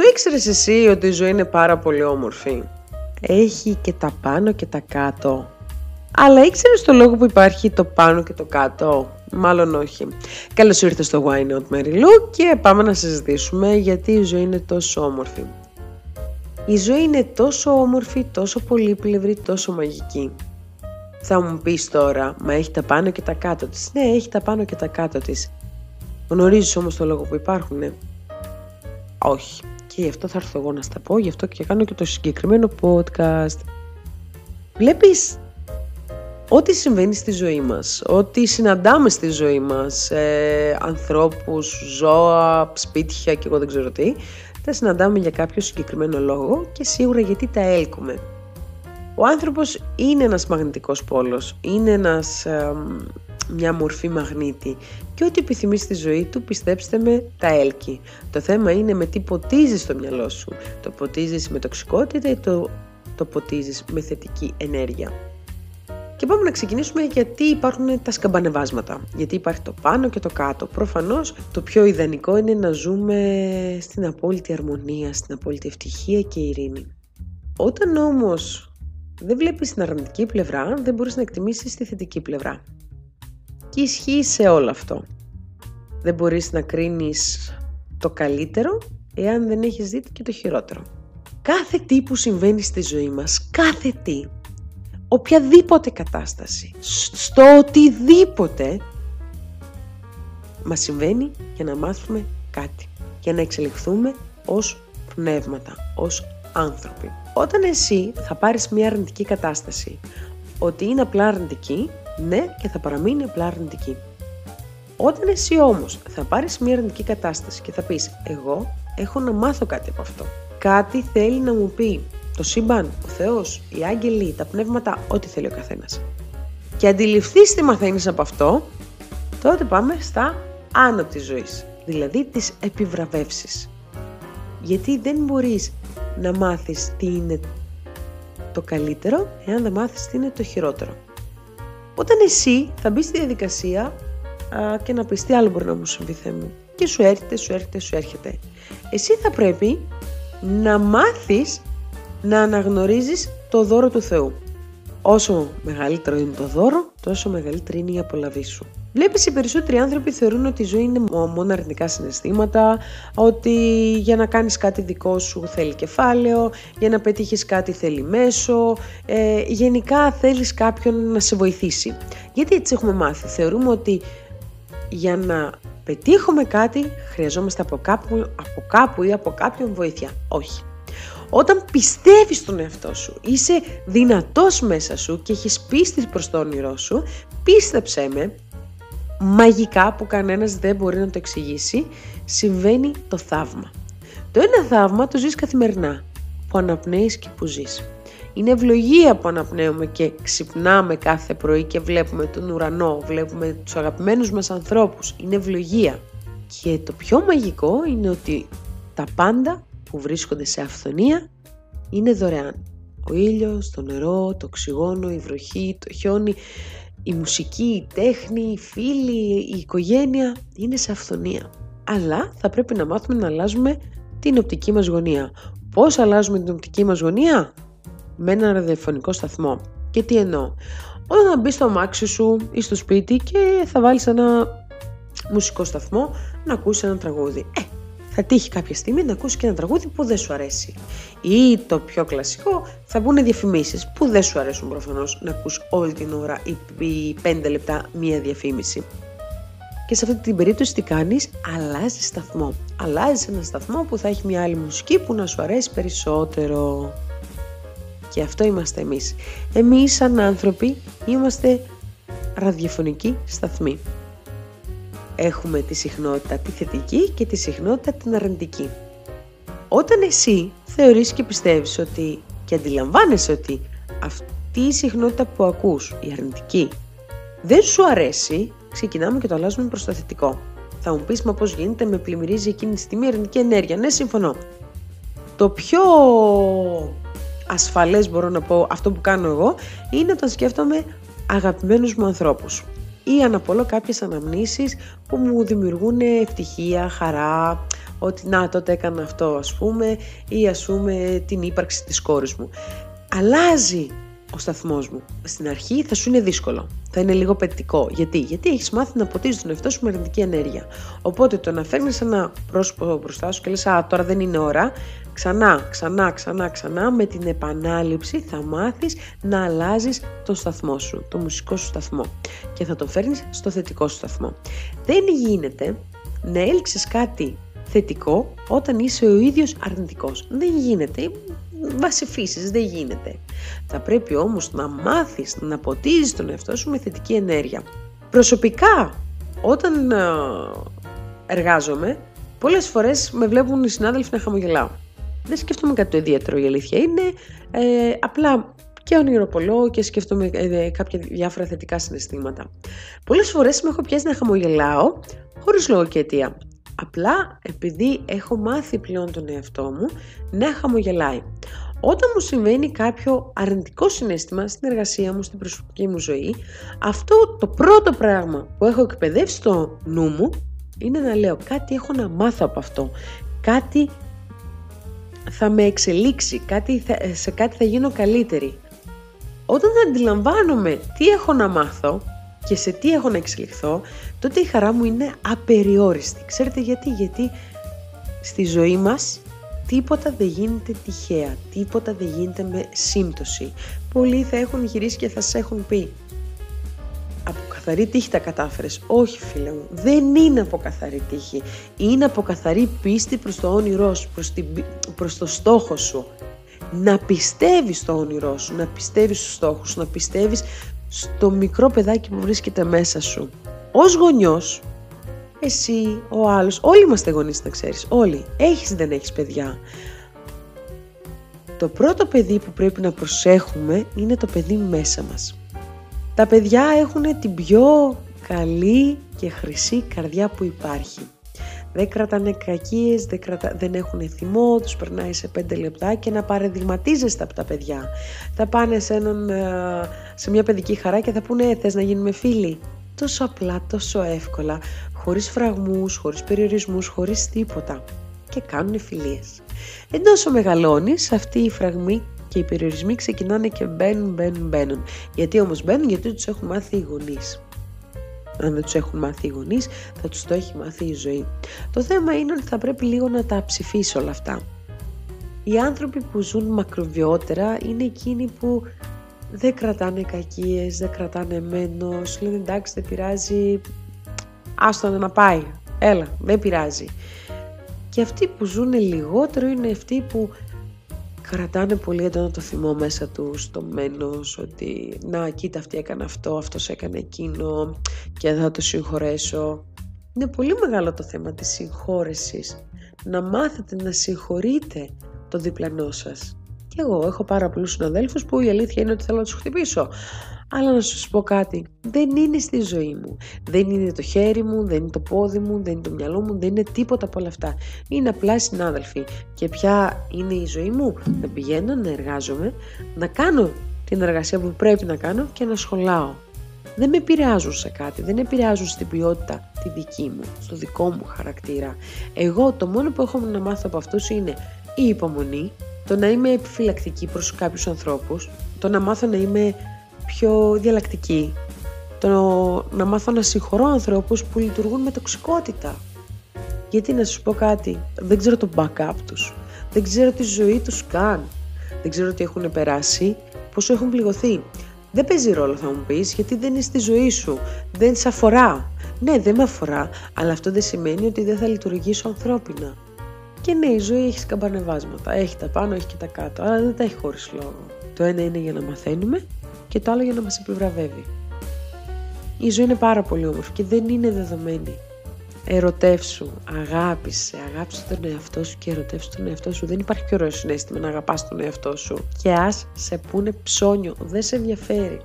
Το ήξερες εσύ ότι η ζωή είναι πάρα πολύ όμορφη; Έχει και τα πάνω και τα κάτω. Αλλά ήξερες το λόγο που υπάρχει το πάνω και το κάτω; Μάλλον όχι. Καλώς ήρθες στο Why Not Mary Lou και πάμε να συζητήσουμε γιατί η ζωή είναι τόσο όμορφη. Η ζωή είναι τόσο όμορφη, τόσο πολύπλευρη, τόσο μαγική. Θα μου πεις τώρα, μα έχει τα πάνω και τα κάτω της. Ναι, έχει τα πάνω και τα κάτω της. Γνωρίζεις όμως το λόγο που υπάρχουνε; Όχι. Και γι' αυτό θα έρθω εγώ να στα πω, γι' αυτό και κάνω και το συγκεκριμένο podcast. Βλέπεις ό,τι συμβαίνει στη ζωή μας, ό,τι συναντάμε στη ζωή μας, ε, ανθρώπους, ζώα, σπίτια και εγώ δεν ξέρω τι, τα συναντάμε για κάποιο συγκεκριμένο λόγο και σίγουρα γιατί τα έλκουμε. Ο άνθρωπος είναι ένας μαγνητικός πόλος, είναι ένας, μια μορφή μαγνήτη και ό,τι επιθυμείς στη ζωή του πιστέψτε με τα έλκει. Το θέμα είναι με τι ποτίζεις το μυαλό σου. Το ποτίζεις με τοξικότητα ή το, το ποτίζεις με θετική ενέργεια; Και πάμε να ξεκινήσουμε γιατί υπάρχουν τα σκαμπανεβάσματα. Γιατί υπάρχει το πάνω και το κάτω. Προφανώς το πιο ιδανικό είναι να ζούμε στην απόλυτη αρμονία, στην απόλυτη ευτυχία και ειρήνη. Όταν όμως δεν βλέπεις την αρνητική πλευρά, δεν μπορείς να εκτιμήσεις τη θετική πλευρά. Και ισχύει σε όλο αυτό. Δεν μπορείς να κρίνεις το καλύτερο εάν δεν έχεις δει και το χειρότερο. Κάθε τι που συμβαίνει στη ζωή μας, κάθε τι, οποιαδήποτε κατάσταση, στο οτιδήποτε μας συμβαίνει για να μάθουμε κάτι, για να εξελιχθούμε ως πνεύματα, ως άνθρωποι. Όταν εσύ θα πάρεις μια αρνητική κατάσταση, ότι είναι απλά αρνητική, ναι και θα παραμείνει απλά αρνητική. Όταν εσύ όμως θα πάρεις μια αρνητική κατάσταση και θα πεις εγώ έχω να μάθω κάτι από αυτό. Κάτι θέλει να μου πει το σύμπαν, ο Θεός, οι άγγελοι, τα πνεύματα, ό,τι θέλει ο καθένας. Και αντιληφθείς τι μαθαίνεις από αυτό, τότε πάμε στα άνω της ζωής, δηλαδή τις επιβραβεύσεις. Γιατί δεν μπορείς να μάθεις τι είναι το καλύτερο, εάν δεν μάθεις τι είναι το χειρότερο. Όταν εσύ θα μπεις στη διαδικασία α, και να πεις τι άλλο μπορεί να μου συμβεί Θεέ μου; Και σου έρχεται, σου έρχεται, σου έρχεται. Εσύ θα πρέπει να μάθεις να αναγνωρίζεις το δώρο του Θεού. Όσο μεγαλύτερο είναι το δώρο, τόσο μεγαλύτερη είναι η απολαβή σου. Βλέπεις οι περισσότεροι άνθρωποι θεωρούν ότι η ζωή είναι μόνο αρνητικά συναισθήματα, ότι για να κάνεις κάτι δικό σου θέλει κεφάλαιο, για να πετύχεις κάτι θέλει μέσο, ε, γενικά θέλεις κάποιον να σε βοηθήσει. Γιατί έτσι έχουμε μάθει, θεωρούμε ότι για να πετύχουμε κάτι χρειαζόμαστε από κάπου, από κάπου ή από κάποιον βοήθεια. Όχι. Όταν πιστεύεις στον εαυτό σου, είσαι δυνατός μέσα σου και έχεις πίστη προς το όνειρό σου, πίστεψέ με, μαγικά που κανένας δεν μπορεί να το εξηγήσει, συμβαίνει το θαύμα. Το ένα θαύμα το ζεις καθημερινά, που αναπνέεις και που ζεις. Είναι ευλογία που αναπνέουμε και ξυπνάμε κάθε πρωί και βλέπουμε τον ουρανό, βλέπουμε τους αγαπημένους μας ανθρώπους. Είναι ευλογία. Και το πιο μαγικό είναι ότι τα πάντα που βρίσκονται σε αυθονία είναι δωρεάν. Ο ήλιος, το νερό, το οξυγόνο, η βροχή, το χιόνι, η μουσική, η τέχνη, οι φίλοι, η οικογένεια είναι σε αυθονία. Αλλά θα πρέπει να μάθουμε να αλλάζουμε την οπτική μας γωνία. Πώς αλλάζουμε την οπτική μας γωνία; Με ένα ραδιοφωνικό σταθμό. Και τι εννοώ; Όταν θα μπεις στο αμάξι σου ή στο σπίτι και θα βάλεις ένα μουσικό σταθμό να ακούσεις ένα τραγούδι. Ε, θα τύχει κάποια στιγμή να ακούσεις και ένα τραγούδι που δεν σου αρέσει. Ή το πιο κλασικό, θα βγουν διαφημίσεις που δεν σου αρέσουν προφανώς να ακούς όλη την ώρα ή πέντε λεπτά μία διαφήμιση. Και σε αυτή την περίπτωση τι κάνεις, αλλάζεις σταθμό. Αλλάζεις ένα σταθμό που θα έχει μια άλλη μουσική που να σου αρέσει περισσότερο. Και αυτό είμαστε εμείς. Εμείς σαν άνθρωποι είμαστε ραδιοφωνικοί σταθμοί έχουμε τη συχνότητα τη θετική και τη συχνότητα την αρνητική. Όταν εσύ θεωρείς και πιστεύεις ότι και αντιλαμβάνεσαι ότι αυτή η συχνότητα που ακούς, η αρνητική, δεν σου αρέσει, ξεκινάμε και το αλλάζουμε προς το θετικό. Θα μου πεις, μα πώς γίνεται, με πλημμυρίζει εκείνη τη στιγμή η αρνητική ενέργεια. Ναι, συμφωνώ. Το πιο ασφαλές μπορώ να πω, αυτό που κάνω εγώ, είναι όταν σκέφτομαι αγαπημένους μου ανθρώπους ή αναπολώ κάποιες αναμνήσεις που μου δημιουργούν ευτυχία, χαρά, ότι να τότε έκανα αυτό ας πούμε ή ας πούμε την ύπαρξη της κόρης μου. Αλλάζει ο σταθμός μου. Στην αρχή θα σου είναι δύσκολο. Θα είναι λίγο πετυτικό. Γιατί, Γιατί έχεις μάθει να ποτίζεις τον εαυτό σου με αρνητική ενέργεια. Οπότε το να φέρνεις ένα πρόσωπο μπροστά σου και λες: Α, τώρα δεν είναι ώρα. Ξανά, ξανά, ξανά, ξανά με την επανάληψη θα μάθεις να αλλάζεις τον σταθμό σου, το μουσικό σου σταθμό και θα το φέρνεις στο θετικό σου σταθμό. Δεν γίνεται να έλξεις κάτι θετικό όταν είσαι ο ίδιος αρνητικός. Δεν γίνεται βάση φύσης, δεν γίνεται. Θα πρέπει όμως να μάθεις να ποτίζεις τον εαυτό σου με θετική ενέργεια. Προσωπικά, όταν ε, εργάζομαι, πολλές φορές με βλέπουν οι συνάδελφοι να χαμογελάω. Δεν σκέφτομαι κάτι το ιδιαίτερο η αλήθεια είναι, ε, απλά και ονειροπολώ και σκέφτομαι ε, κάποια διάφορα θετικά συναισθήματα. Πολλές φορές με έχω πιάσει να χαμογελάω χωρίς λόγο και αιτία. Απλά επειδή έχω μάθει πλέον τον εαυτό μου να χαμογελάει. Όταν μου συμβαίνει κάποιο αρνητικό συνέστημα στην εργασία μου, στην προσωπική μου ζωή, αυτό το πρώτο πράγμα που έχω εκπαιδεύσει στο νου μου είναι να λέω κάτι έχω να μάθω από αυτό, κάτι θα με εξελίξει, κάτι σε κάτι θα γίνω καλύτερη. Όταν θα αντιλαμβάνομαι τι έχω να μάθω και σε τι έχω να εξελιχθώ, τότε η χαρά μου είναι απεριόριστη. Ξέρετε γιατί, γιατί στη ζωή μας τίποτα δεν γίνεται τυχαία, τίποτα δεν γίνεται με σύμπτωση. Πολλοί θα έχουν γυρίσει και θα σας έχουν πει από καθαρή τύχη τα κατάφερες. Όχι φίλε μου, δεν είναι από καθαρή τύχη. Είναι από καθαρή πίστη προς το όνειρό σου, προς, την, προς το στόχο σου. Να πιστεύεις στο όνειρό σου, να πιστεύεις στους στόχους σου, να πιστεύεις στο μικρό παιδάκι που βρίσκεται μέσα σου. Ως γονιός, εσύ, ο άλλος, όλοι είμαστε γονείς να ξέρεις, όλοι. Έχεις δεν έχεις παιδιά. Το πρώτο παιδί που πρέπει να προσέχουμε είναι το παιδί μέσα μας. Τα παιδιά έχουν την πιο καλή και χρυσή καρδιά που υπάρχει. Δεν κρατάνε κακίες, δεν, κρατα... δεν έχουν θυμό, τους περνάει σε πέντε λεπτά και να παραδειγματίζεστε από τα παιδιά. Θα πάνε σε, έναν, ε, σε μια παιδική χαρά και θα πούνε θες να γίνουμε φίλοι; Τόσο απλά, τόσο εύκολα, χωρίς φραγμούς, χωρίς περιορισμούς, χωρίς τίποτα. Και κάνουν φιλίες. Ενώ όσο μεγαλώνεις, αυτή η φραγμή και οι περιορισμοί ξεκινάνε και μπαίνουν, μπαίνουν, μπαίνουν. Γιατί όμως μπαίνουν, γιατί τους έχουν μάθει οι γονείς. Αν δεν τους έχουν μάθει οι γονείς, θα τους το έχει μάθει η ζωή. Το θέμα είναι ότι θα πρέπει λίγο να τα ψηφίσει όλα αυτά. Οι άνθρωποι που ζουν μακροβιότερα είναι εκείνοι που δεν κρατάνε κακίες, δεν κρατάνε μένος, λένε εντάξει δεν πειράζει, άστο να πάει, έλα, δεν πειράζει. Και αυτοί που ζουν λιγότερο είναι αυτοί που κρατάνε πολύ έντονα το θυμό μέσα τους το μένος ότι να κοίτα αυτή έκανε αυτό, αυτός έκανε εκείνο και θα το συγχωρέσω. Είναι πολύ μεγάλο το θέμα της συγχώρεσης. Να μάθετε να συγχωρείτε το διπλανό σας. Και εγώ έχω πάρα πολλούς συναδέλφους που η αλήθεια είναι ότι θέλω να τους χτυπήσω. Αλλά να σου πω κάτι, δεν είναι στη ζωή μου. Δεν είναι το χέρι μου, δεν είναι το πόδι μου, δεν είναι το μυαλό μου, δεν είναι τίποτα από όλα αυτά. Είναι απλά συνάδελφοι. Και ποια είναι η ζωή μου, να πηγαίνω, να εργάζομαι, να κάνω την εργασία που πρέπει να κάνω και να σχολάω. Δεν με επηρεάζουν σε κάτι, δεν επηρεάζουν στην ποιότητα τη δική μου, στο δικό μου χαρακτήρα. Εγώ το μόνο που έχω να μάθω από αυτούς είναι η υπομονή, το να είμαι επιφυλακτική προς κάποιους ανθρώπους, το να μάθω να είμαι πιο διαλλακτική. Το να μάθω να συγχωρώ ανθρώπους που λειτουργούν με τοξικότητα. Γιατί να σου πω κάτι, δεν ξέρω το backup τους, δεν ξέρω τη ζωή τους καν, δεν ξέρω τι έχουν περάσει, πόσο έχουν πληγωθεί. Δεν παίζει ρόλο θα μου πεις, γιατί δεν είναι στη ζωή σου, δεν σε αφορά. Ναι, δεν με αφορά, αλλά αυτό δεν σημαίνει ότι δεν θα λειτουργήσω ανθρώπινα. Και ναι, η ζωή έχει σκαμπανεβάσματα, έχει τα πάνω, έχει και τα κάτω, αλλά δεν τα έχει χωρίς λόγο. Το ένα είναι για να μαθαίνουμε και το άλλο για να μας επιβραβεύει. Η ζωή είναι πάρα πολύ όμορφη και δεν είναι δεδομένη. Ερωτεύσου, αγάπησε, αγάπησε τον εαυτό σου και ερωτεύσου τον εαυτό σου. Δεν υπάρχει πιο ωραίο συνέστημα να αγαπάς τον εαυτό σου. Και ας σε πούνε ψώνιο, δεν σε ενδιαφέρει.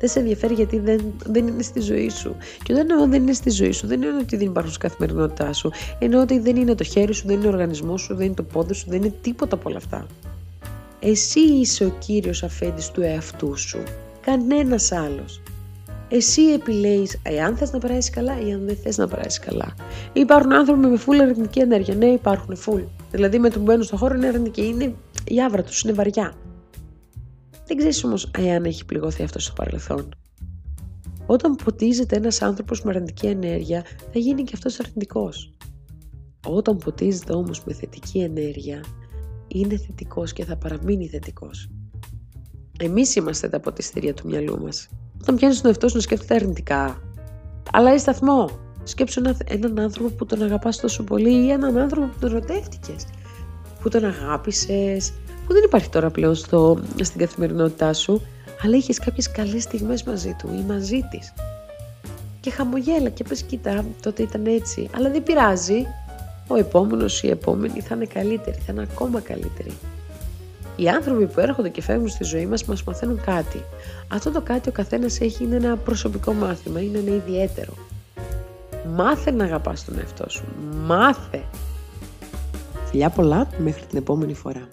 Δεν σε ενδιαφέρει γιατί δεν, δεν είναι στη ζωή σου. Και όταν εννοώ δεν είναι στη ζωή σου, δεν είναι ότι δεν υπάρχουν στην καθημερινότητά σου. Εννοώ ότι δεν είναι το χέρι σου, δεν είναι ο οργανισμός σου, δεν είναι το πόδι σου, δεν είναι τίποτα από όλα αυτά. Εσύ είσαι ο κύριος αφέντης του εαυτού σου. Κανένας άλλος. Εσύ επιλέγεις εάν θες να περάσει καλά ή αν δεν θες να περάσει καλά. Υπάρχουν άνθρωποι με full αρνητική ενέργεια. Ναι, υπάρχουν full. Δηλαδή με το που μπαίνουν στο χώρο είναι αρνητική. Είναι η άβρα τους, είναι βαριά. Δεν ξέρεις όμως εάν έχει πληγωθεί αυτό στο παρελθόν. Όταν ποτίζεται ένας άνθρωπος με αρνητική ενέργεια, θα γίνει και αυτός αρνητικός. Όταν ποτίζεται όμως με θετική ενέργεια, είναι θετικός και θα παραμείνει θετικός. Εμείς είμαστε τα ποτιστήρια του μυαλού μας. Όταν πιάνεις τον εαυτό σου να σκέφτεται αρνητικά, αλλάζει σταθμό. Σκέψου έναν άνθρωπο που τον αγαπάς τόσο πολύ ή έναν άνθρωπο που τον ερωτεύτηκες, που τον αγάπησες, που δεν υπάρχει τώρα πλέον στο, στην καθημερινότητά σου, αλλά είχες κάποιες καλές στιγμές μαζί του ή μαζί της. Και χαμογέλα και πες κοίτα, τότε ήταν έτσι. Αλλά δεν πειράζει. Ο επόμενος ή η επόμενη θα είναι καλύτερη, θα είναι ακόμα καλύτερη. Οι άνθρωποι που έρχονται και φεύγουν στη ζωή μας μας μαθαίνουν κάτι. Αυτό το κάτι ο καθένας έχει είναι ένα προσωπικό μάθημα, είναι ένα ιδιαίτερο. Μάθε να αγαπάς τον εαυτό σου. Μάθε. Φιλιά πολλά μέχρι την επόμενη φορά.